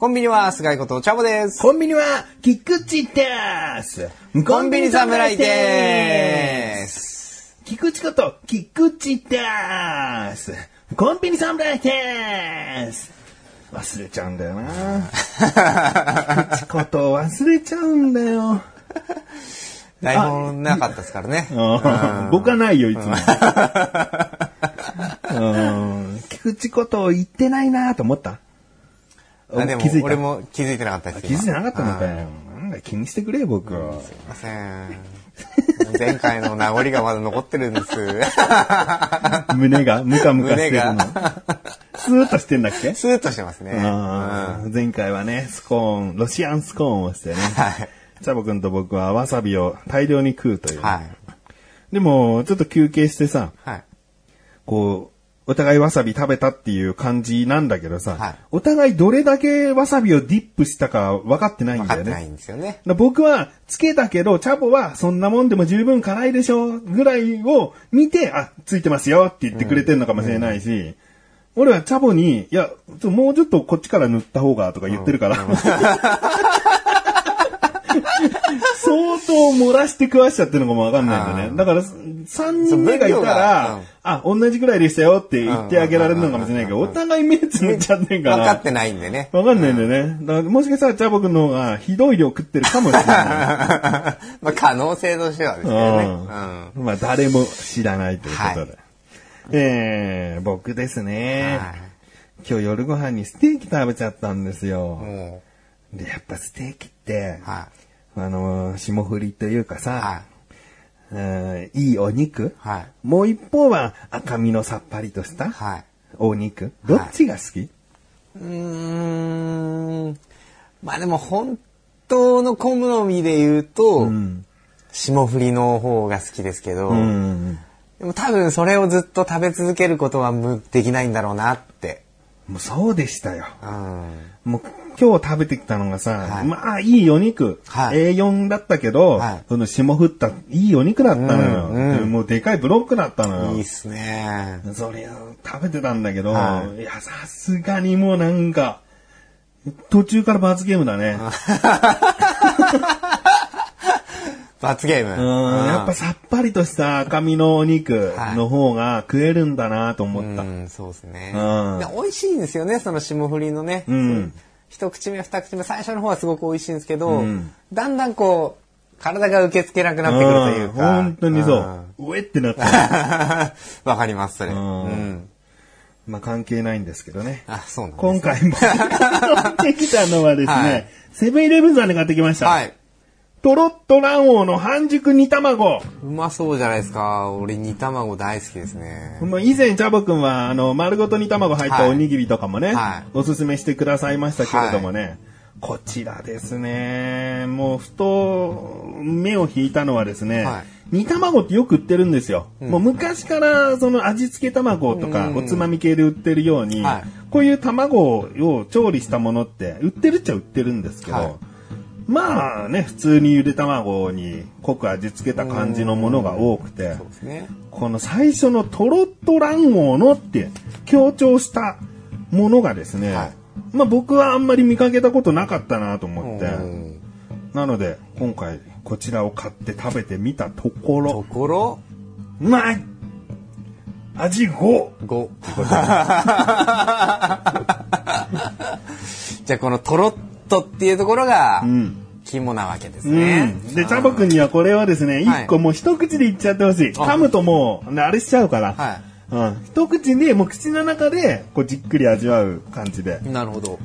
コンビニは菅井ことチャボです。コンビニは菊池です。コンビニ侍です。菊池こと菊池です。コンビニ侍です。忘れちゃうんだよな。菊池こと忘れちゃうんだよ。台本なかったですからね。うん。僕はないよ、いつも。うん。菊池ことを言ってないなと思った？あでも俺も気づいてなかったです。気づいてなかったのかうんよ。なんだ、気にしてくれよ、僕は。すいません。前回の名残がまだ残ってるんです。胸がムカムカしてるの胸。スーッとしてんだっけ？スーッとしてますね。前回はね、スコーン、ロシアンスコーンをしてね。はい。チャボくんと僕はわさびを大量に食うという。はい。でも、ちょっと休憩してさ、はい。こう、お互いわさび食べたっていう感じなんだけどさ、はいお互いどれだけわさびをディップしたか分かってないんだよね。分かってないんですよね。だ僕はつけたけど、チャボはそんなもんでも十分辛いでしょぐらいを見て、あ、ついてますよって言ってくれてるのかもしれないし、俺はチャボに、いや、ちょもうちょっとこっちから塗った方がとか言ってるから、相当漏らして食わしちゃってるのかもわかんないんだよね。だから、3人目がいたら、うんあ、同じぐらいでしたよって言ってあげられるのかもしれないけど、お互い目つむっちゃってんから。分かってないんでね。わかんないんだよね。だからもしかしたらチャボくんの方がひどい量食ってるかもしれない。まあ可能性としてはですけどね。うんまあ誰も知らないということで。えー、僕ですね、はい今日夜ご飯にステーキ食べちゃったんですよ。もで、やっぱステーキって、う、はあのー霜降りというかい。さ、はい。うんいいお肉、はい。もう一方は赤身のさっぱりとしたはい。お肉？どっちが好き、うーん。まあでも本当の好みで言うと、うん霜降りの方が好きですけど、うんでも多分それをずっと食べ続けることはむできないんだろうなって。もうそうでしたよ。うん。もう今日食べてきたのがさ、はいまあいいお肉、はい A4 だったけど、はいその霜降ったいいお肉だったのよ、うんうんでもうでかいブロックだったのよ。いいっすね。それを食べてたんだけど、、はいや、さすがにもうなんか、途中から罰ゲームだね。罰ゲーム。うん、やっぱさっぱりとした赤身のお肉の方が食えるんだなと思った。うん、そうですね。うんで美味しいんですよね、その霜降りのね。うん一口目、二口目、最初の方はすごく美味しいんですけど、うんだんだんこう、体が受け付けなくなってくるというか。ん本当にそんう。うえってなった。わかります、それ。う。まあ関係ないんですけどね。あ、そうなんです、今回も 買ってきたのはですはいね、セブンイレブンさんで買ってきました。はい。トロット卵黄の半熟煮卵。うまそうじゃないですか。俺、煮卵大好きですね。まあ以前、チャボくんは、あの、丸ごと煮卵入ったおにぎりとかもね、はい。おすすめしてくださいましたけれどもね、こちらですね、もう、ふと、目を引いたのはですね、はい。煮卵ってよく売ってるんですよ。もう昔から、その味付け卵とか、うん。おつまみ系で売ってるように、はい。こういう卵を調理したものって、売ってるっちゃ売ってるんですけど、はいまあね、普通にゆで卵に濃く味付けた感じのものが多くて、そうですね。この最初のトロット卵黄のって強調したものがですね、はいまあ僕はあんまり見かけたことなかったなと思って、うんなので今回こちらを買って食べてみたとことろ、ころ、うまい味5 5。じゃあこのトロットっていうところがうん。肝なわけですうね。ん。で、チャボくんにはこれはですね、はい一個もう一口でいっちゃってほしい。あ噛むともう、あれしちゃうから。はうん。一口で、もう口の中で、こうじっくり味わう感じで。い。なるほど。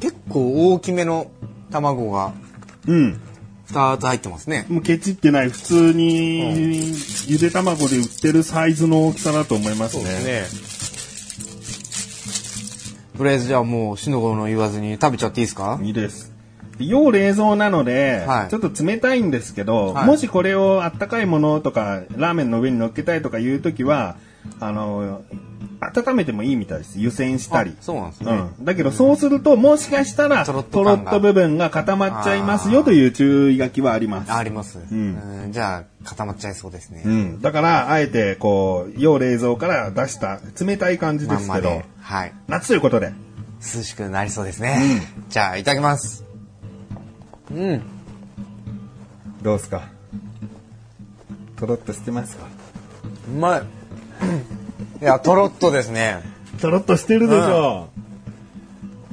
結構大きめの卵がうん。2つ入ってますね。もうケチってない、普通に、ゆで卵で売ってるサイズの大きさだと思いますね。ね。とりあえずじゃあもう、しのごの言わずに食べちゃっていいですか？いいです。要冷蔵なので、はいちょっと冷たいんですけど、はいもしこれをあったかいものとか、ラーメンの上に乗っけたいとかいうときは、あの、温めてもいいみたいです。湯煎したりあ。そうなんですね。うん。だけどそうすると、もしかしたら、とろっっと部分が固まっちゃいますよという注意書きはあります。ああります、んうんじゃあ、固まっちゃいそうですね。うん。だから、あえて、こう、要冷蔵から出した冷たい感じですけど、まんまで。はい。夏ということで、涼しくなりそうですね。じゃあ、いただきます。うん。どうすか？とろっとしてますか？うまい。いや、とろっとですね。とろっとしてるでしょう。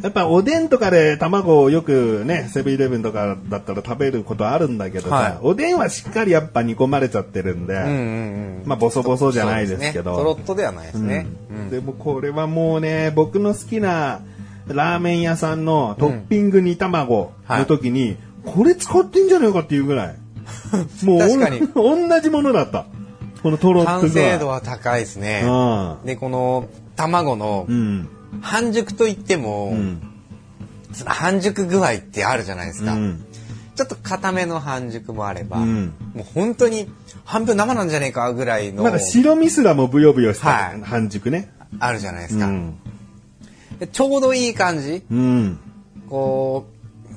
やっぱおでんとかで卵をよくね、セブンイレブンとかだったら食べることあるんだけどさ、はいおでんはしっかりやっぱ煮込まれちゃってるんで、うんうんうん。まあボソボソじゃないですけど。そうですねとろっとではないですね。うんでもこれはもうね、僕の好きなラーメン屋さんのトッピング煮卵の時に、これ使ってんじゃねえかっていうぐらい。もう確かに同じものだった。このとろっと完成度は高いですね。うで、この卵の。半熟といっても、うん。その半熟具合ってあるじゃないですか。うん。ちょっと固めの半熟もあれば、うんもう本当に半分生なんじゃねえかぐらいの、まだ白身すらもブヨブヨしたはい半熟ね。あるじゃないですか、ちょうどいい感じ。うん。こ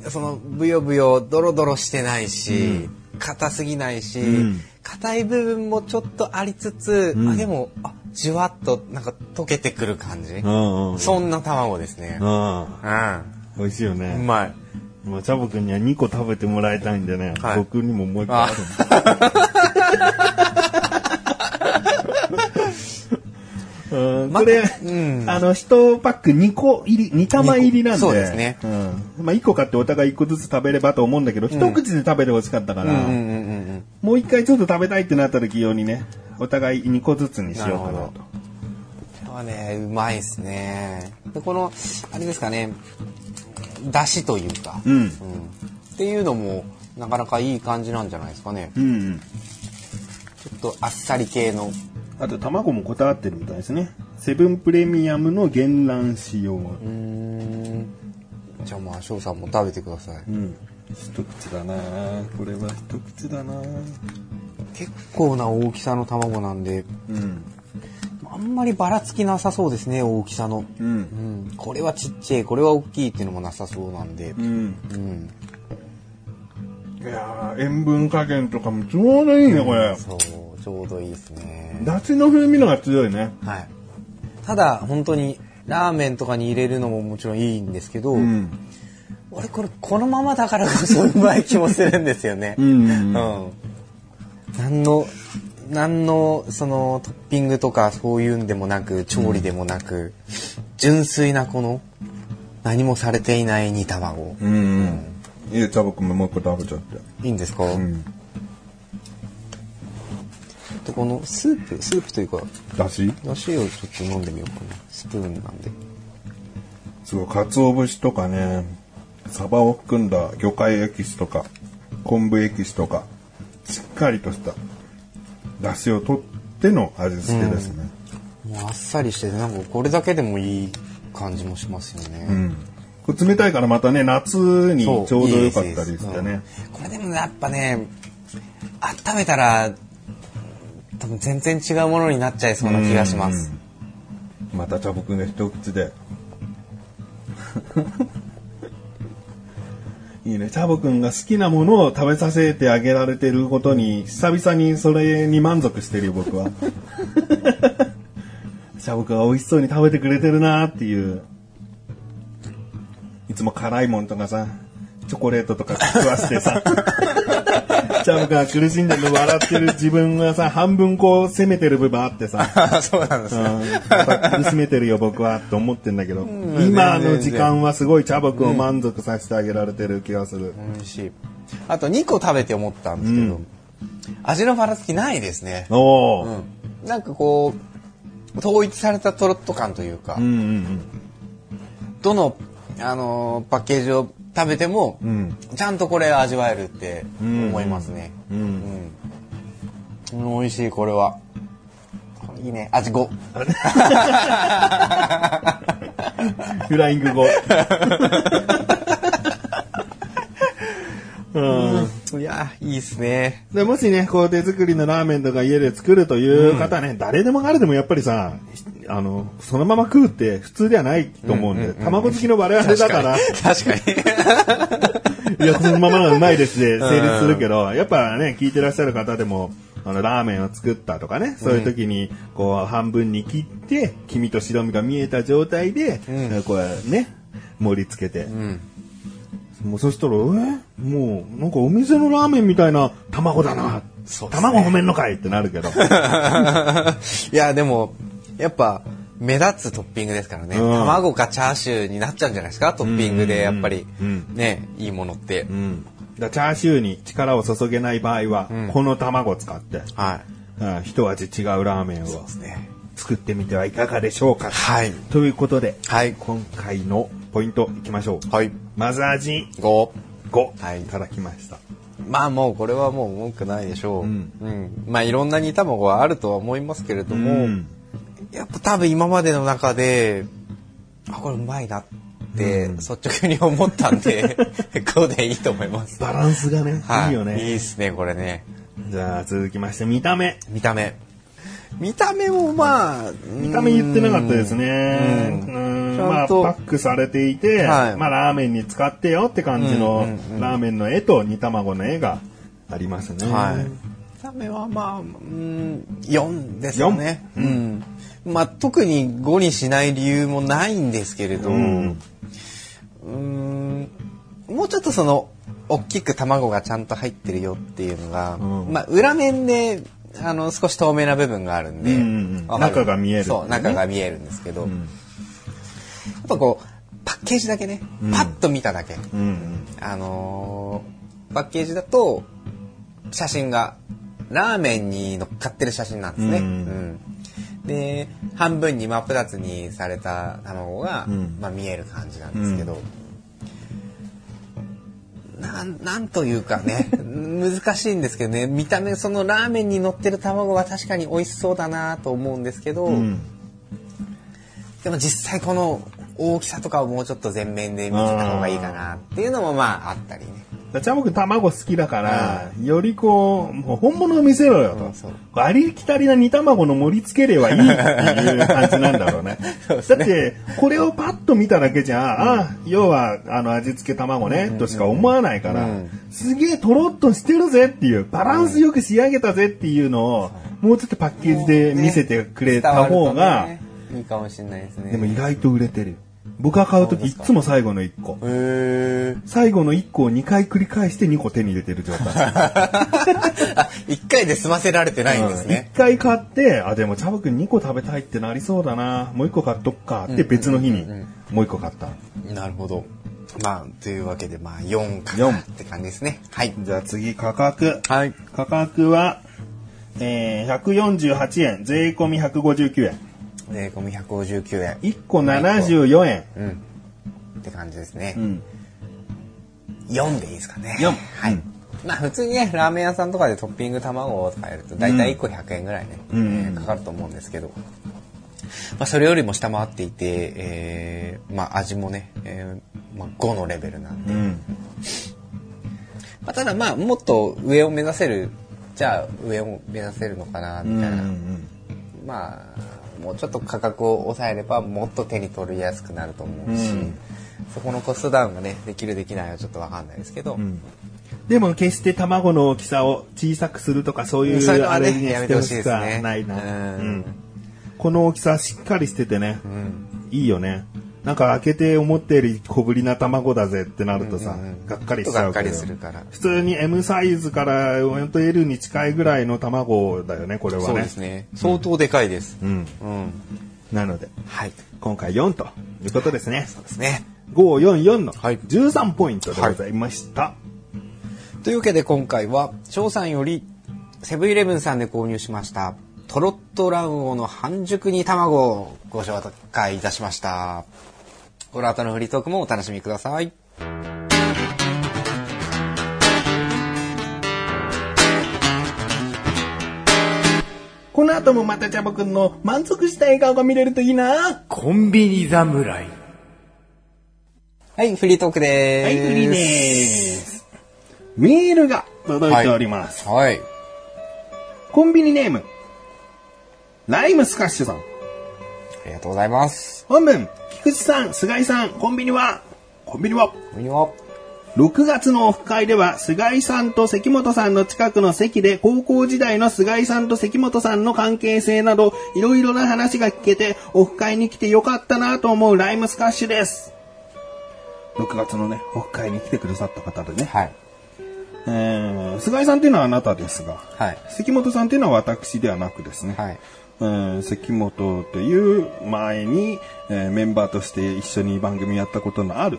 う、そのブヨブヨドロドロしてないし、硬すぎないしん、硬、い部分もちょっとありつつ、んあでも、あ、じわっとなんか溶けてくる感じ。うん。うん。そんな卵ですね。うん。うん。美味しいようね。まい。もうチャボくんには2個食べてもらいたいんでね。はい僕にももう1個あるうんまこれ、うんあの、1パック2個入り、2玉入りなんで。そうですねうん。まあ、1個買ってお互い1個ずつ食べればと思うんだけど、一口で食べてほしかったから、うんうんうんうん。もう1回ちょっと食べたいってなった時用にね、お互い2個ずつにしようかなとなはね、うまいですね。で、この、あれですかね、だしというか、うん。うんっていうのも、なかなかいい感じなんじゃないですかね。うんうん。ちょっとあっさり系の。あと卵もこだわってるみたいですね。セブンプレミアムの原卵使用。じゃあまあ、翔さんも食べてください。うん。一口だなこれは一口だな結構な大きさの卵なんで、うん。あんまりばらつきなさそうですね、大きさの。う。うんん。これはちっちゃい、これは大きいっていうのもなさそうなんで。うん。うん。いやー塩分加減とかもちょうどいいね、これ。そう、ちょうどいいですね。だしの風味のが強いね。はい。ただ、本当に、ラーメンとかに入れるのももちろんいいんですけど、うん。俺これこのままだからこそうまい気もするんですよね。うんうんうん。何の、何の、その、トッピングとかそういうんでもなく、調理でもなく、純粋なこの、何もされていない煮卵。うん。うん。いいよ、チャボくんももう一個食べちゃって。いいんですか、うん。でこのスープ、スープというか、だし？だしをちょっと飲んでみようかな。スプーンなんで。すごい、鰹節とかね、サバを含んだ魚介エキスとか、昆布エキスとか、しっかりとした出汁を取っての味付けですね。もうあっさりしてて、なんかこれだけでもいい感じもしますよね。うん。これ冷たいからまたね、夏にちょうど良かったりしてね。うんこれでもやっぱね、温めたら、多分全然違うものになっちゃいそうな気がします。うん。また茶僕が一口で。いいね。チャボくんが好きなものを食べさせてあげられてることに、久々にそれに満足してるよ、僕は。チャボくんが美味しそうに食べてくれてるなっていう。いつも辛いもんとかさ、チョコレートとか食わしてさ。チャボくんが苦しんでるの笑ってる自分がさ、半分こう責めてる部分あってさ。そうなんですね。うんやっぱ苦しめてるよ僕はって思ってんだけど、ん今の時間はすごい茶僕を満足させてあげられてる気がする、美味しい。あと2個食べて思ったんですけど、味のばらつきないですね。おお、うん。なんかこう、統一されたトロッと感というか、うん、うんどの、あのーパッケージを食べても、うんうんちゃんとこれ味わえるって思いますね。うんうん。うん、美味しい、これは。いいね。味5。フライング後 うん。いや、いいですね。でもしね、こう手作りのラーメンとか家で作るという方ね、誰でも彼でもやっぱりさ、あの、そのまま食うって普通ではないと思うんで、卵好きの我々だから、確かに。いや、そのままがうまいですで成立するけど、やっぱね、聞いてらっしゃる方でも、あの、ラーメンを作ったとかね、そういう時に、こう、半分に切って、黄身と白身が見えた状態で、こうね、盛り付けて。うん。もうそしたら、え？もう、なんかお店のラーメンみたいな卵だな。そうですね卵褒めんのかいってなるけど。いや、でも、やっぱ、目立つトッピングですからね。うん卵かチャーシューになっちゃうんじゃないですか？トッピングで、やっぱりうん、ね、いいものってう。ん。だからチャーシューに力を注げない場合は、この卵を使って、はい。うん一味違うラーメンをそうですね。作ってみてはいかがでしょうか。はい。ということで、はい。今回のポイントいきましょう。はい。まず味5。5、はいいただきました。まあもうこれはもう文句ないでしょう。ううんん。まあいろんな煮卵はあるとは思いますけれども、うんやっぱ多分今までの中で、あ、これうまいなって率直に思ったんで、5でいいと思います。バランスがね、はい。いいよね。いいっすね、これね。じゃあ続きまして、見た目。見た目。見た目もまあ、見た目言ってなかったですね。ううんまあ、パックされていて、はいまあ、ラーメンに使ってよって感じの、ラーメンの絵と煮卵の絵がありますね。はい。見た目はまあ、うん、4ですよね。四？うん。まあ特に5にしない理由もないんですけれど、うんうんもうちょっとその大きく卵がちゃんと入ってるよっていうのが、うんまあ裏面であの少し透明な部分があるんで、うんうん中が見えるそう中が見えるんですけど、ん。やっぱこうパッケージだけね、パッと見ただけ、うんうん。あのーパッケージだと写真がラーメンに乗っかってる写真なんですね。うん。うん。で半分に真っ二つにされた卵が、うん。まあ、見える感じなんですけど、なんなんというかね難しいんですけどね見た目そのラーメンに乗ってる卵は確かに美味しそうだなと思うんですけど、うんでも実際この大きさとかをもうちょっと全面で見せた方がいいかなっていうのもまああったりね。だチャボくん卵好きだから、よりこう、もう本物を見せろよと。ありきたりな煮卵の盛り付ければいいっていう感じなんだろうね。そうねだって、これをパッと見ただけじゃ、あ、要は、あの、味付け卵ね、としか思わないから、うんすげえとろっとしてるぜっていう、バランスよく仕上げたぜっていうのを、もうちょっとパッケージで見せてくれた方が、ねいいかもしれないですね。でも意外と売れてるよ。僕が買うときいつも最後の1個。最後の1個を2回繰り返して2個手に入れてる状態。あ 一回で済ませられてないんですね。1回買って、あ、でもチャボくん2個食べたいってなりそうだな。もう1個買っとくかって別の日にもう1個買った。なるほど。まあ、というわけで、まあ、4かって感じですね。はい。じゃあ次価格。はい。価格は、えー、148円、税込み159円。税込み159円。1個74円。うん。って感じですねう。ん。4でいいですかね。四はい。うんまあ普通にね、ラーメン屋さんとかでトッピング卵とかやると、だいたい1個100円ぐらいね、うんえーかかると思うんですけど、まあそれよりも下回っていて、えーまあ味もね、えーまあ5のレベルなんで、うん。まあただまあもっと上を目指せる、じゃあ上を目指せるのかな、うん。みたいな。うんまあ、もうちょっと価格を抑えればもっと手に取りやすくなると思うし、うん。そこのコストダウンがね、できるできないはちょっとわかんないですけど、うん。でも決して卵の大きさを小さくするとかそういうあれにしてほしさないな、うん。うん。この大きさしっかりしててね、うん。いいよね。なんか開けて思ったより小ぶりな卵だぜってなるとさ、うんうんうんがっかりしちゃうけどするから。普通に M サイズから L に近いぐらいの卵だよね、これはね。そうですね。相当でかいです。うん。うん。なので、はい。今回4ということですね。そうですね。544のはい13ポイントでございました。というわけで今回は、翔さんよりセブンイレブンさんで購入しました、トロット卵黄の半熟煮卵をご紹介いたしました。この後のフリートークもお楽しみください。この後もまたチャボくんの満足した笑顔が見れるといいな。はコンビニ侍。はい、フリートークでい、ーす。フリーです。メールが届いております。はい。コンビニネーム、ライムスカッシュさん。ありがとうございます。本文、菊池さん、菅井さん、コンビニは、コンビニは、こんにちは？6月のオフ会では、菅井さんと関本さんの近くの席で、高校時代の菅井さんと関本さんの関係性など、いろいろな話が聞けて、オフ会に来てよかったなと思うライムスカッシュです。6月のね、オフ会に来てくださった方でね、はい。えー、菅井さんっていうのはあなたですが、はい。関本さんっていうのは私ではなくですね、はい。えー関本という前に、えーメンバーとして一緒に番組やったことのある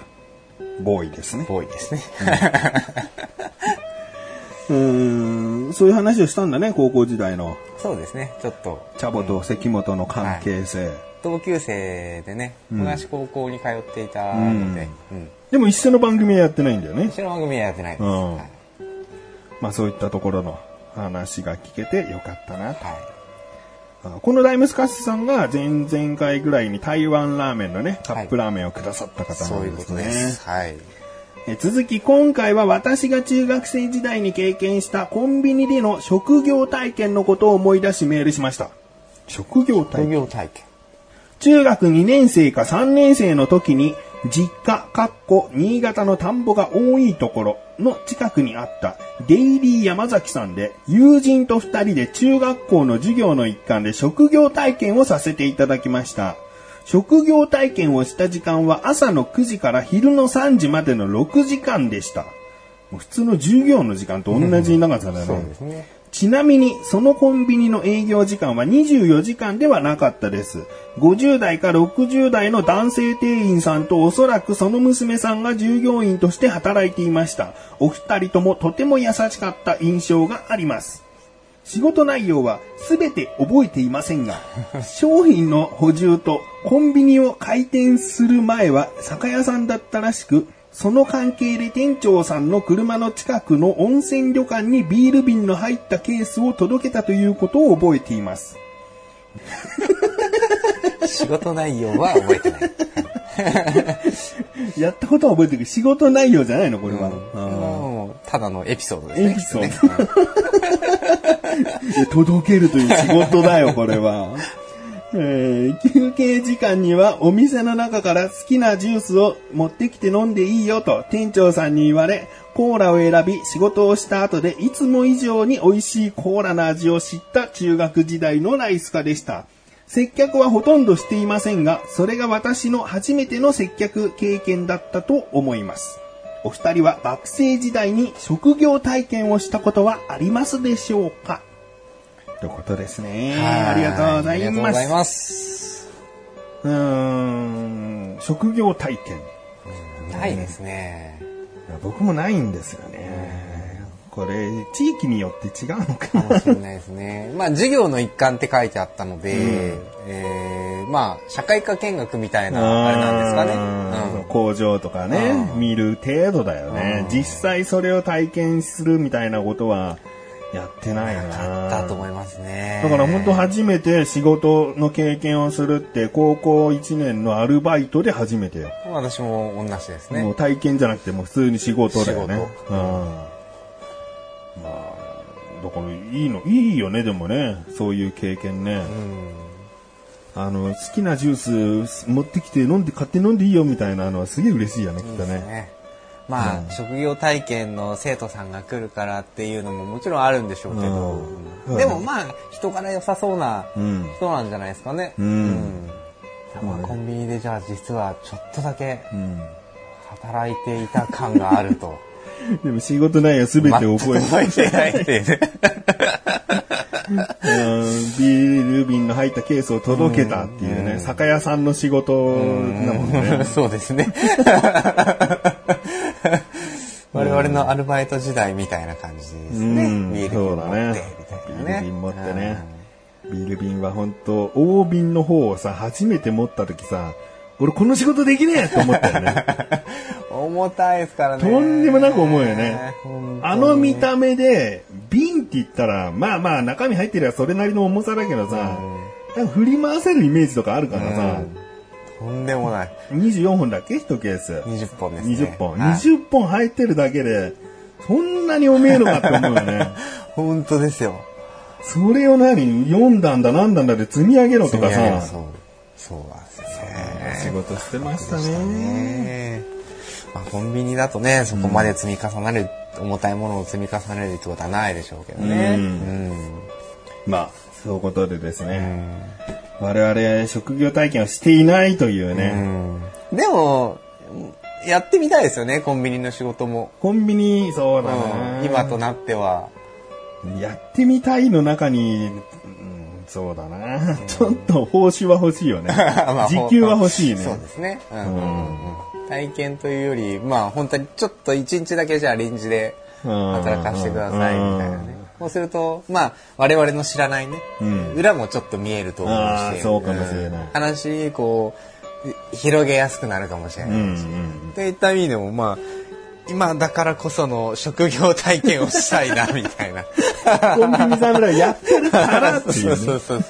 ボーイですね。ボーイですね。うーん、そういう話をしたんだね、高校時代の。そうですね。ちょっと、チャボと関本の関係性。同級生でね、うん同じ高校に通っていたので、うん。でも一緒の番組はやってないんだよね一。緒の番組はやってないです。うんはい。まあそういったところの話が聞けてよかったな。はい。あこのライムスカッシュさんが前々回ぐらいに台湾ラーメンのね、カップラーメンをくださった方そうんいうことなですね。です。はい。え続き今回は私が中学生時代に経験したコンビニでの職業体験のことを思い出しメールしました。職業体工験業体験。中学2年生か3年生の時に実家、かっこ、新潟の田んぼが多いところの近くにあったデイリー山崎さんで友人と二人で中学校の授業の一環で職業体験をさせていただきました。職業体験をした時間は朝の9時から昼の3時までの6時間でした。普通の授業の時間と同じ長さだね。そうですね。ちなみに、そのコンビニの営業時間は24時間ではなかったです。50代か60代の男性店員さんとおそらくその娘さんが従業員として働いていました。お二人ともとても優しかった印象があります。仕事内容は全て覚えていませんが、商品の補充とコンビニを開店する前は酒屋さんだったらしく、その関係で店長さんの車の近くの温泉旅館にビール瓶の入ったケースを届けたということを覚えています。仕事内容は覚えてない。やったことは覚えてるけど、仕事内容じゃないのこれは。もうただのエピソードですね。エピソード 届けるという仕事だよ、これは。えー休憩時間にはお店の中から好きなジュースを持ってきて飲んでいいよと店長さんに言われ、コーラを選び仕事をした後でいつも以上に美味しいコーラの味を知った中学時代のライスカでした。接客はほとんどしていませんが、それが私の初めての接客経験だったと思います。お二人は学生時代に職業体験をしたことはありますでしょうか？ということですね。ありがとうござありいます。がとうございます。うーん、職業体験。ないですね。僕もないんですよね。これ、地域によって違うのか。もしれないですね。まあ、授業の一環って書いてあったので、えーまあ、社会科見学みたいな、あれなんですかね。うんうん工場とかね、うん見る程度だよね。うん実際それを体験するみたいなことはやってないな。だと思いますね。だから本当初めて仕事の経験をするって高校1年のアルバイトで初めてよ。私も同じですね。もう体験じゃなくてもう普通に仕事だよね。仕うん。まあ、だからいいの、いいよね、でもね。そういう経験ね。あの、好きなジュース持ってきて飲んで、買って飲んでいいよみたいなのはすげえ嬉しいよね、きっとね。ね。まあ、職業体験の生徒さんが来るからっていうのももちろんあるんでしょうけど、うんでもまあ、人柄良さそうなうん。人なんじゃないですかね。うんまあ、コンビニでじゃあ実はちょっとだけうん。働いていた感があると。でも仕事内容すべて覚え全く覚えてないっていうね。うんビール瓶の入ったケースを届けたっていうね、酒屋さんの仕事だもんね。そうですね。我々のアルバイト時代みたいな感じですね。うんビール瓶持って、みたいなね。ビール瓶持ってね。ビール瓶は本当大瓶の方をさ、初めて持った時さ、俺この仕事できねえと思ったよね。重たいですからね。とんでもなく重いよねあの見た目で、瓶って言ったら、まあまあ中身入ってりゃそれなりの重さだけどさ、振り回せるイメージとかあるからさ、とんでもない。24本だっけ？一ケース。20本ですね。20本。はい20本入ってるだけで、そんなにおめえのかって思うよね。本当ですよ。それを何？読んだんだなんだんだで積み上げろとかさ。そう。そうなんですよね。仕事してましたでね。ね。まあ、コンビニだとね、そこまで積み重ねる、重たいものを積み重ねるってことはないでしょうけどね。ううんん。まあ、そういうことでですね。我々、職業体験をしていないというね。うんでも、やってみたいですよね、コンビニの仕事も。コンビニ、そうだうな。ん今となっては。やってみたいの中に、うんそうだな。ちょっと報酬は欲しいよね。まあ時給は欲しいね。そうですね。うんうんうんうん体験というより、まあ本当にちょっと一日だけじゃあ臨時で働かせてくださいみたいなね。そうすると、まあ我々の知らないね、うん裏もちょっと見えると思うし、そうかもしれないうん話、こう、広げやすくなるかもしれうんないし。うんといった意味でも、まあ、今だからこその職業体験をしたいな、みたいな。コンビニ侍やってるからっていそううね。そうそう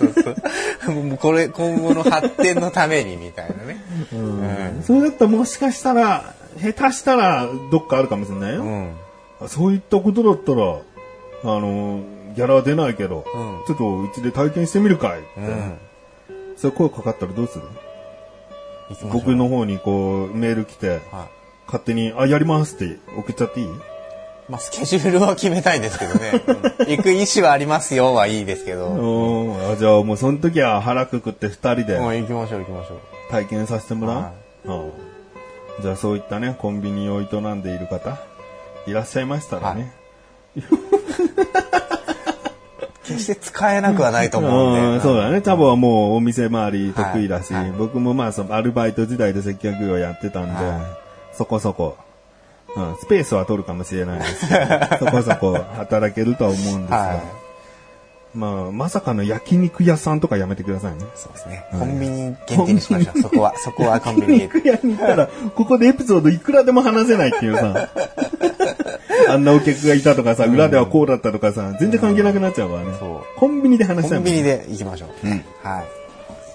そう。もうこれ、今後の発展のために、みたいなね。うんそれだったらもしかしたら、下手したらどっかあるかもしれないよ。うん。そういったことだったら、あの、ギャラは出ないけど、うんちょっとうちで体験してみるかいって。うん。それ声かかったらどうする？行きましょう僕の方にこうメール来て、はい。勝手に、あ、やりますって送っちゃっていい？まあ、スケジュールは決めたいですけどね。うん行く意思はありますよはいいですけど。もうんあじゃあもうその時は腹くくって二人でう行きましょう行きましょう。体験させてもらう、はうんじゃあそういったね、コンビニを営んでいる方、いらっしゃいましたらね。決して使えなくはないと思うんで。うんそうだね。多分はもうお店回り得意だし、はいはい。僕もまあそのアルバイト時代で接客業やってたんで、はそこそこ、うん、スペースは取るかもしれないですけど、そこそこ働けるとは思うんですが、はまあ、まさかの焼肉屋さんとかやめてくださいね。そうですね。コンビニ限定にしましょう。そこは、そこはコンビニ。焼肉屋に行ったら、ここでエピソードいくらでも話せないっていうさ、あんなお客がいたとかさ、裏ではこうだったとかさ、全然関係なくなっちゃうからね。そうコンビニで話したいコンビニで行きましょう。うんはい。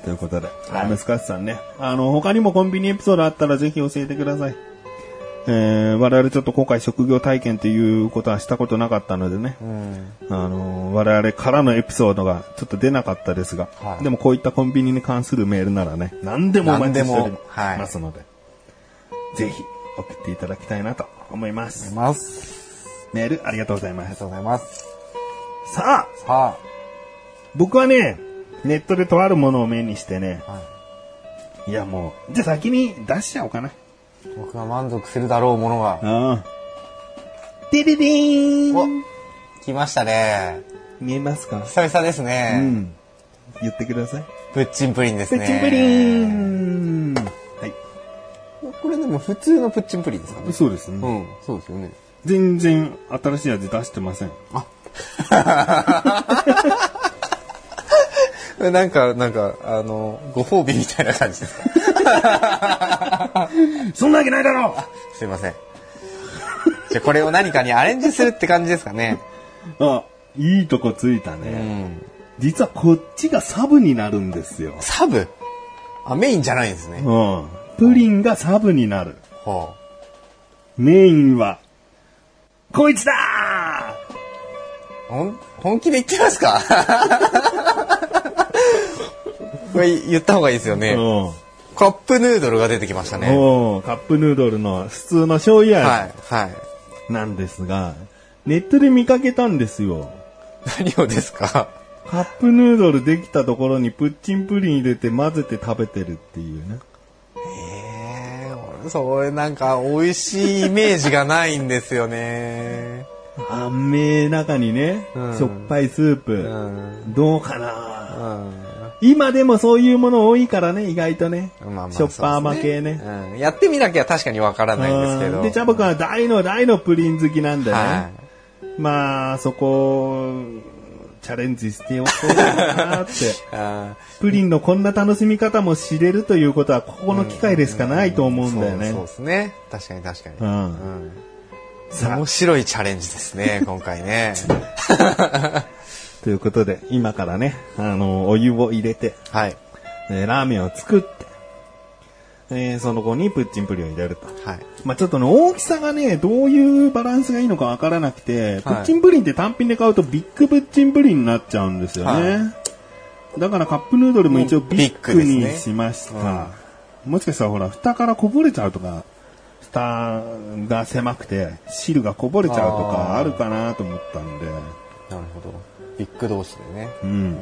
ということで、はいラムスカッシュさんね。あの、他にもコンビニエピソードあったらぜひ教えてください。えー、我々ちょっと今回職業体験っていうことはしたことなかったのでね。うん。あの、我々からのエピソードがちょっと出なかったですが、はいでもこういったコンビニに関するメールならね、何でもお待ちしており何でもはいますので、ぜひ送っていただきたいなと思います。ます。メールありがとうございます。ありがとうございます。さあ、さ僕はね、ネットでとあるものを目にしてね、あ、はい。いやもう、じゃあ先に出しちゃおうかな。僕が満足するだろうものが。ああ。デデデーおン来ましたね。見えますか？久々ですうね。ん。言ってください。プッチンプリンですね。プッチンプリンはい。これでも普通のプッチンプリンですかね。そうですね。うん、そうですよね。全然新しい味出してません。なんか、なんか、あの、ご褒美みたいな感じですか？そんなわけないだろすいません。じゃあこれを何かにアレンジするって感じですかね？あ、いいとこついたうね。ん。実はこっちがサブになるんですよ。サブ？あ、メインじゃないんですね。うん。プリンがサブになる。ほメインは、こいつだう。ほん、本気で言ってますか？これ言った方がいいですよね。うん。カップヌードルが出てきましたね。カップヌードルの普通の醤油味はい。なんですが、ネットで見かけたんですよ。何をですか？カップヌードルできたところにプッチンプリン入れて混ぜて食べてるっていうね。ええ俺、それなんか美味しいイメージがないんですよね。甘め中にね、うんしょっぱいスープ。うん。どうかなうん。今でもそういうもの多いからね、意外とね。まあまあしょっぱ甘そうです系ね。うん。やってみなきゃ確かにわからないんですけど。うんで、チャボくんは大の大のプリン好きなんでね。はまあ、そこ、チャレンジしておこうかなって。プリンのこんな楽しみ方も知れるということは、ここの機会でしかないと思うんだよねそう。そうですね。確かに確かに。うんうん。さ面白いチャレンジですね、今回ね。あ、ということで、今からね、あの、お湯を入れて、はい。えーラーメンを作って、えーその子にプッチンプリンを入れると。はい。まあちょっとね、大きさがね、どういうバランスがいいのかわからなくて、プッチンプリンって単品で買うとビッグプッチンプリンになっちゃうんですよね。はだからカップヌードルも一応ビッグにしました。もしかしたらほら、蓋からこぼれちゃうとか、蓋が狭くて汁がこぼれちゃうとかあるかなと思ったんで。なるほど。ビッグ同士でね。うん。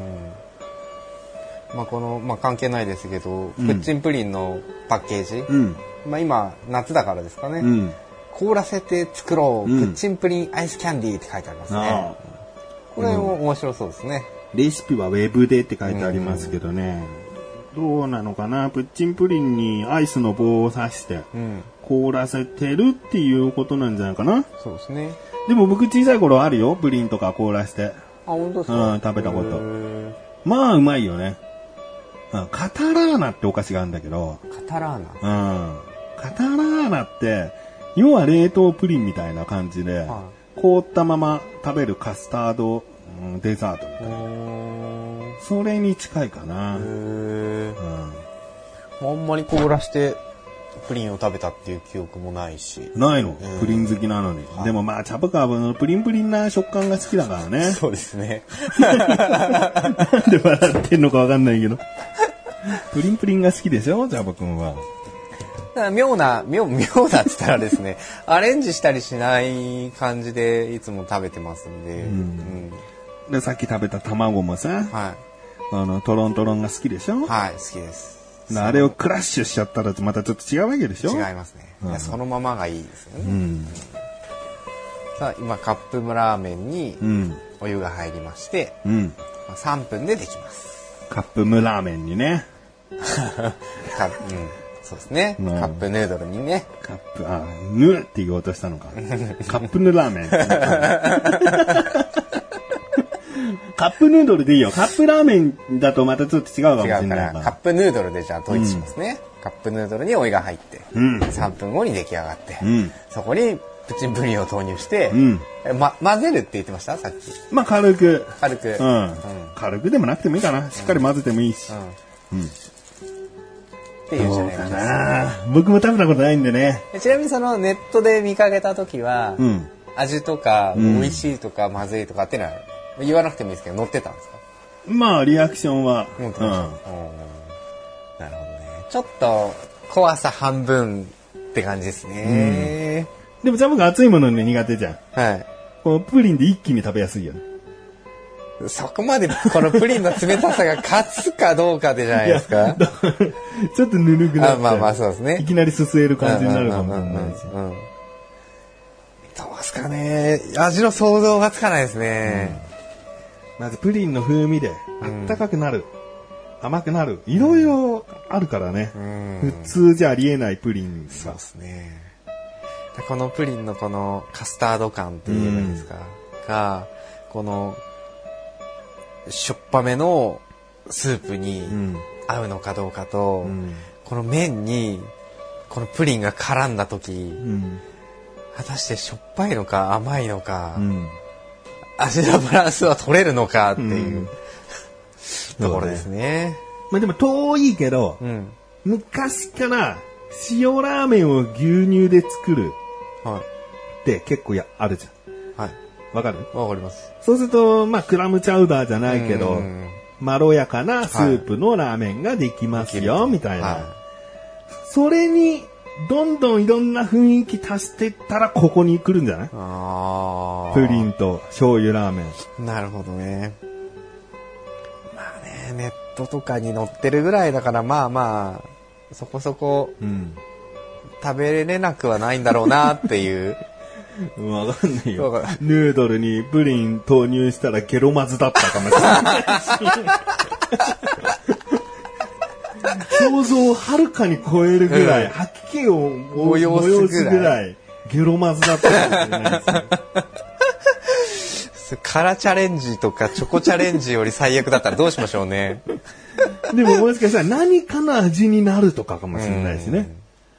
まあこの、まあ関係ないですけど、うんプッチンプリンのパッケージ。うん。まあ今、夏だからですかね。うん。凍らせて作ろう、うんプッチンプリンアイスキャンディーって書いてありますあね。これも面白そうですね。レシピはウェブでって書いてありますけどね。どうなのかな？プッチンプリンにアイスの棒を刺してうん。凍らせてるっていうことなんじゃないかな？そうですね。でも僕小さい頃あるよ。プリンとか凍らして。あ、本当ですうかん食べたことまあうまいよね。うんカタラーナってお菓子があるんだけど、カタラーナ？うん。カタラーナって、要は冷凍プリンみたいな感じで、は凍ったまま食べるカスタード、うんデザートみたいな。それに近いかな。へーうんあんまり凍らしてプリンを食べたっていう記憶もないし。ないの？うんプリン好きなのに。はいでもまあ、チャプカーブのプリンプリンな食感が好きだからね。そうですね。なんで笑ってんのかわかんないけど。プリンプリンが好きでしょ？チャプ君は。妙な、妙、妙なって言ったらですね、アレンジしたりしない感じでいつも食べてますんで。うんで、さっき食べた卵もさ、はあの、トロントロンが好きでしょ？い。はい、好きです。あれをクラッシュしちゃったらまたちょっと違うわけでしょ？違いますね。いやそのままがいいですよね。うん。さあ、今、カップラーメンにうん。お湯が入りまして、うん。まあ3分でできます。カップムラーメンにね。カップ、うん、そうですね。うんカップヌードルにね。カップ、あ、ぬって言おうとしたのか。カップヌラーメン。カップヌードルでいいよ。カップラーメンだとまたちょっと違うかもしれないから。カップヌードルでじゃあ統一しますね。カップヌードルにお湯が入って、うん。3分後に出来上がって、うん。そこにプチンプリンを投入して、うん。えま、混ぜるって言ってました？さっき。まあ軽く。軽く。ううんん。軽くでもなくてもいいかな。しっかり混ぜてもいいし。うんうん。っていうじゃないか。な僕も食べたことないんでね。えちなみにそのネットで見かけた時は、うん。味とか、うん美味しいとか、まずいとかっていうのは言わなくてもいいですけど、載ってたんですか？まあ、リアクションは。載ってました。うんなるほどね。ちょっと、怖さ半分って感じですね。でもジャムが熱いものね苦手じゃん。はい。このプリンで一気に食べやすいよね。そこまでこのプリンの冷たさが勝つかどうかでじゃないですか？ちょっとぬるくなっちまあまあそうですねいきなりすすえる感じになるかもしれないどうですかね。味の想像がつかないですね。まずプリンの風味で、あったかくなる。甘くなる。いろいろあるからね。うん普通じゃありえないプリンがそうで。すね。でこのプリンのこのカスタード感って言えばいいんですか、が、この、しょっぱめのスープにうん。合うのかどうかと、うん。この麺に、このプリンが絡んだ時、うん。果たしてしょっぱいのか甘いのか、うん。味のバランスは取れるのかっていう、うんところですね。まあでも遠いけど、うん。昔から塩ラーメンを牛乳で作るはって結構やあるじい。はい。ゃん。わかる？わかります。そうすると、まあクラムチャウダーじゃないけど、うんまろやかなスープのラーメンができますよ、みたいな。はそれに、どんどんいろんな雰囲気足していったら、ここに来るんじゃない？ああ。プリンと醤油ラーメン。なるほどね。まあね、ネットとかに載ってるぐらいだから、まあまあ、そこそこうん。食べれなくはないんだろうなっていう。わかんないよ。ヌードルにプリン投入したらゲロまずだったかもしれないし。想像をはるかに超えるぐらい、うん吐き気を催すぐらい催すぐらい、ゲロまずだったかもしれないですよ。辛チャレンジとかチョコチャレンジより最悪だったらどうしましょうね。でももしかしたら何かの味になるとかかもしれないしね。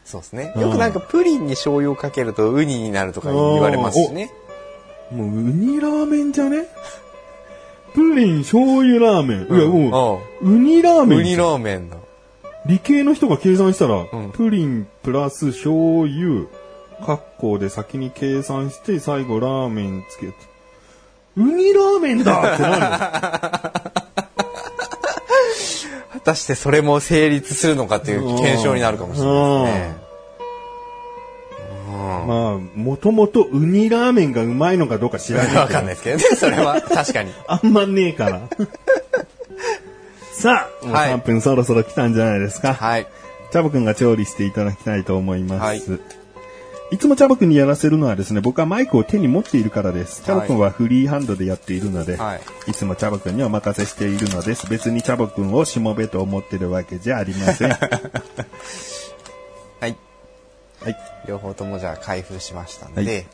そうですね。うんよくなんかプリンに醤油をかけるとウニになるとか言われますしね。もうウニラーメンじゃね？プリン醤油ラーメン。いやもう、ウニラーメン。ウニラーメンだ。理系の人が計算したら、んプリンプラス醤油、括弧で先に計算して、最後ラーメンつけて、ウニラーメンだってなるよ。果たしてそれも成立するのかっていう検証になるかもしれないですね。まあ、もともとウニラーメンがうまいのかどうか知らないけど。わかんないですけどね、それは確かに。あんまねえから。さあ、もうはい3分そろそろ来たんじゃないですか？はい。チャボくんが調理していただきたいと思います。はいい、つもチャボくんにやらせるのはですね、僕はマイクを手に持っているからです。チャボくんはフリーハンドでやっているので、はいい、つもチャボくんにお任せしているのです。別にチャボくんをしもべと思ってるわけじゃありません。は はい。い。両方ともじゃあ開封しましたんで、はい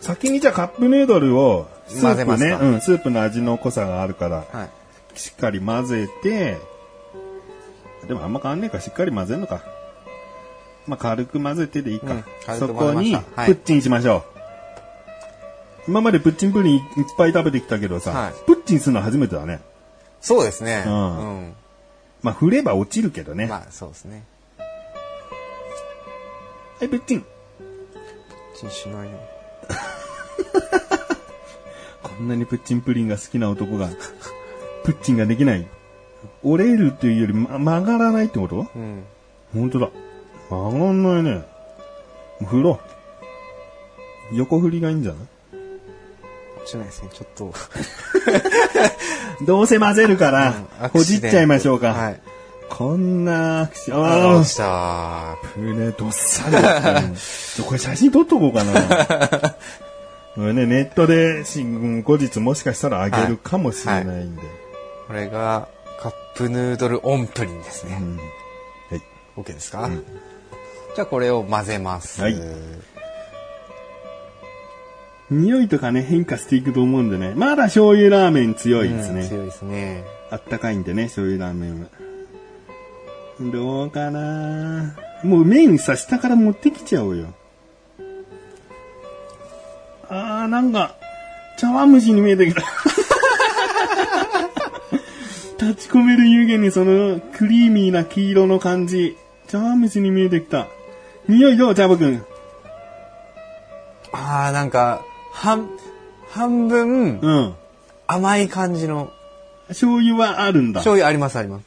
先にじゃあカップヌードルを、スープね、うん、スープの味の濃さがあるから、はい。しっかり混ぜて、でもあんま変わんねえか、しっかり混ぜんのか。まあ、軽く混ぜてでいいか。うん軽そこに、プッチンしましょう。今までプッチンプリンいっぱい食べてきたけどさ、はいプッチンするの初めてだね。そうですね。ううんん。まあ、振れば落ちるけどね。まあ、そうですね。はい、プッチン。チンしないよ。こんなにプッチンプリンが好きな男が、プッチンができない。折れるというより、ま、曲がらないってこと？うん。本当だ。曲がんないね。もう振ろう。横振りがいいんじゃない？落ちないですね。ちょっと。どうせ混ぜるから、うんほじっちゃいましょうか。はい。こんなアクション、ああ落ちた。あ、プレどっさりねこれ写真撮っとこうかな。これね、ネットで後日もしかしたらあげるかもしれないんで。これがカップヌードルオンプリンですね。うんはい。OK ですか、じゃあこれを混ぜます。はい匂いとかね、変化していくと思うんでね。まだ醤油ラーメン強いですね。うん強いですね。あったかいんでね、醤油ラーメンは。どうかな？もう麺さ、下から持ってきちゃおうよ。あー、なんか、茶碗蒸しに見えてきた。立ち込める湯気にそのクリーミーな黄色の感じ。茶碗蒸しに見えてきた。匂いどうチャボくん。ああ、なんか、半、半分うん。甘い感じの醤油はあるんだ。醤油ありますあります。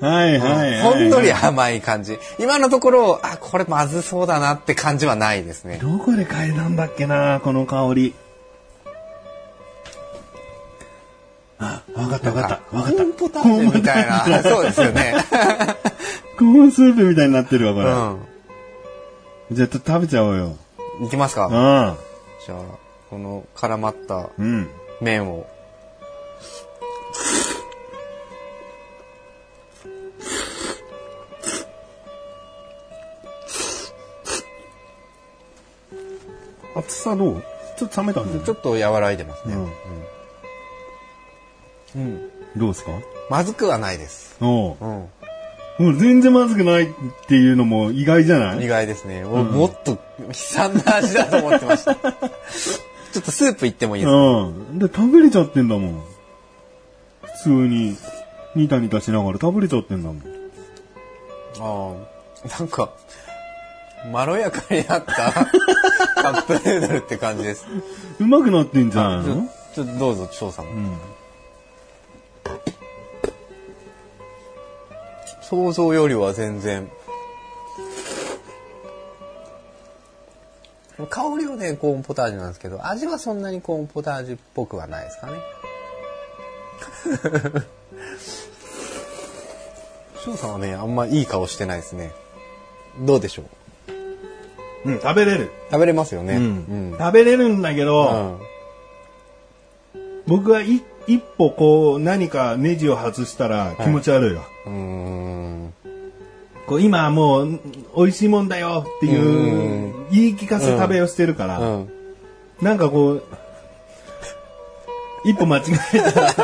はいはいはい。ほんのり甘い感じ。今のところ、あ、これまずそうだなって感じはないですね。どこで嗅いだんだっけなこの香り。あ、わかったわかった。わかった。コーンポタージュみたいな。そうですよね。コーンスープみたいになってるわ、これ。うじゃあ、食べちゃおうよ。ん。いきますか。あじゃあ、この絡まったあ。うん。麺を。厚さどう？ちょっと冷めたんじゃちょっと和らいでますね。うんうん。どうですか？まずくはないです。おううん。もう全然まずくないっていうのも意外じゃない？意外ですね。おもっと悲惨な味だと思ってました。ちょっとスープいってもいいですか？うん。で、食べれちゃってんだもん。普通に、ニタニタしながら食べれちゃってんだもん。ああ、なんか、まろやかになった カップヌードルって感じです。うまくなってんじゃないちょのちょっとどうぞ、翔さん。うん。想像よりは全然。香りはね、コーンポタージュなんですけど、味はそんなにコーンポタージュっぽくはないですかね。翔さんはね、あんまいい顔してないですね。どうでしょう？うん、食べれる。食べれますよね。うん。食べれるんだけど、うん僕はい一歩こう何かネジを外したら気持ち悪いわ。うーん。こう今はもう美味しいもんだよっていう言い聞かせ食べをしてるから、うん。なんかこう、一歩間違えたら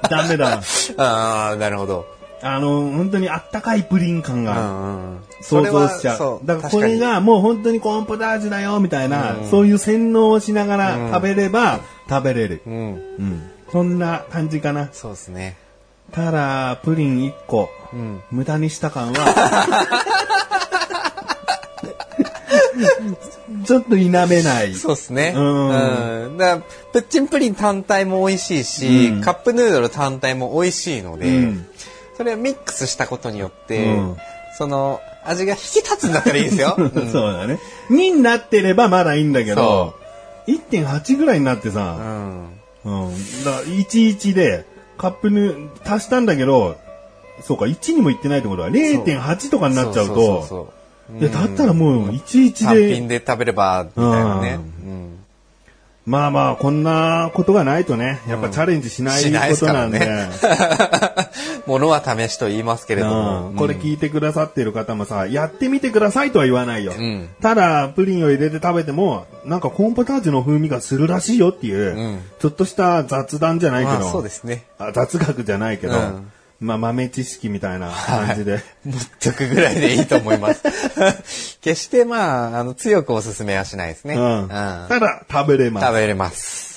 ダメだ。ああ、なるほど。あの、本当にあったかいプリン感うがんうん。想像しちゃ。そうだからこれがもう本当にコーンポタージュだよみたいな、うんそういう洗脳をしながら食べれば食べれる。うん。うん。そんな感じかな。そうですね。ただ、プリン1個、うん。無駄にした感は、ちょっと否めない。そうですね。うんうん。だプッチンプリン単体も美味しいし、うんカップヌードル単体も美味しいので、うんそれをミックスしたことによって、うんその味が引き立つんだったらいいですよ。う んそうだね。2になってればまだいいんだけどそ、1.8ぐらいになってうさ、ん。うん。だから、11で、カップヌ足したんだけど、そうか、1にもいってないってことは、0.8とかになっちゃうと、いや、だったらもう、11単で、品で食べれば、みたいなね。ううんまあまあ、こんなことがないとね、やっぱチャレンジしないことなんで、ね。ものは試しと言いますけれども。うんこれ聞いてくださってる方もさ、やってみてくださいとは言わないよ。うんただ、プリンを入れて食べても、なんかコーンポタージュの風味がするらしいよっていう、んちょっとした雑談じゃないけど、まあそうですね。あ雑学じゃないけど、うんまあ豆知識みたいな感じで。持っとくぐらいでいいと思います。決してまあ、あの、強くおすすめはしないですね。ただ、食べれます。食べれます。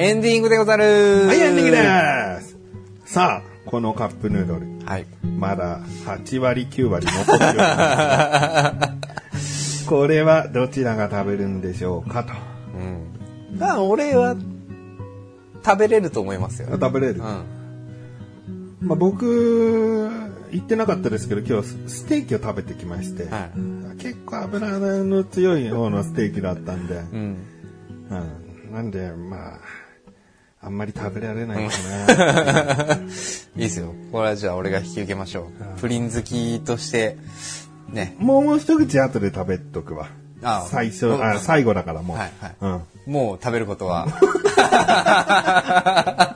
エンディングでござるはい、エンディングです。さあ、このカップヌードル、はい。まだ8割、9割残ってる。これはどちらが食べるんでしょうかと。うん。まあ、俺は、食べれると思いますよ。食べれる。うん。まあ、僕、言ってなかったですけど、今日ステーキを食べてきまして、はい結構油の強い方のステーキだったんで、うん。うんなんで、まあ、あんまり食べられないかな。いいですよ。これはじゃあ俺が引き受けましょう。プリン好きとして、ね。もう一口後で食べとくわ。ああ最初、うんあ最後だからもう。はいはいうんもう食べることは、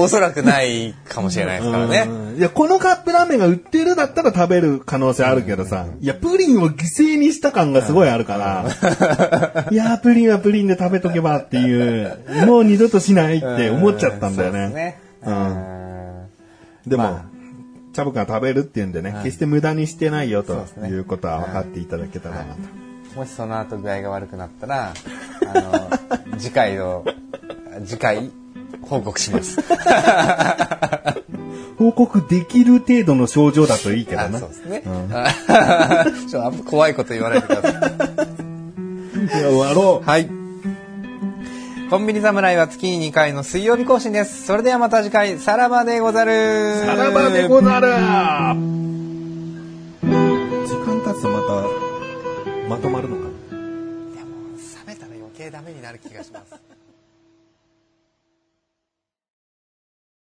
おそらくないかもしれないですからね。うん。いや、このカップラーメンが売ってるだったら食べる可能性あるけどさ、いや、プリンを犠牲にした感がすごいあるから、いや、プリンはプリンで食べとけばっていう、もう二度としないって思っちゃったんだよね。そうんうん。でも、まチャボくんが食べるっていうんでね、決して無駄にしてないよということは分かっていただけたらなと。もしその後具合が悪くなったら、あの、次回の、次回、報告します。報告できる程度の症状だといいけどあな。そうですね。ちょあんま怖いこと言わないでください。いや終わろう。はい。コンビニ侍は月に2回の水曜日更新です。それではまた次回、さらばでござる。さらばでござる時間経つとまた、まとまるのかな冷めたら余計ダメになる気がします。